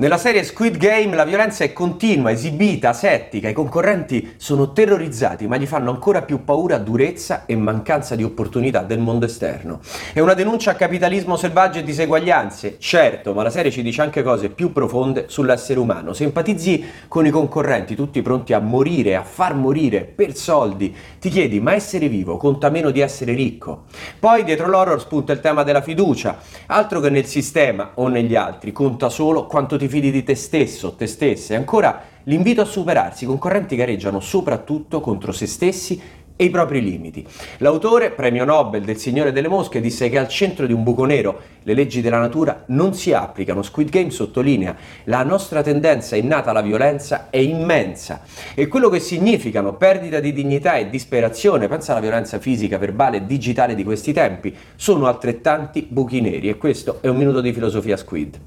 Nella serie Squid Game la violenza è continua, esibita, settica, i concorrenti sono terrorizzati ma gli fanno ancora più paura durezza e mancanza di opportunità del mondo esterno. È una denuncia a capitalismo selvaggio e diseguaglianze, certo, ma la serie ci dice anche cose più profonde sull'essere umano. Se con i concorrenti, tutti pronti a morire, a far morire per soldi, ti chiedi ma essere vivo conta meno di essere ricco? Poi dietro l'horror spunta il tema della fiducia, altro che nel sistema o negli altri, conta solo quanto ti fidi di te stesso, te stessa. E ancora l'invito a superarsi. I concorrenti gareggiano soprattutto contro se stessi e i propri limiti. L'autore, premio Nobel del Signore delle Mosche, disse che al centro di un buco nero le leggi della natura non si applicano. Squid Game sottolinea la nostra tendenza innata alla violenza è immensa e quello che significano perdita di dignità e disperazione, pensa alla violenza fisica, verbale e digitale di questi tempi, sono altrettanti buchi neri e questo è un minuto di filosofia Squid.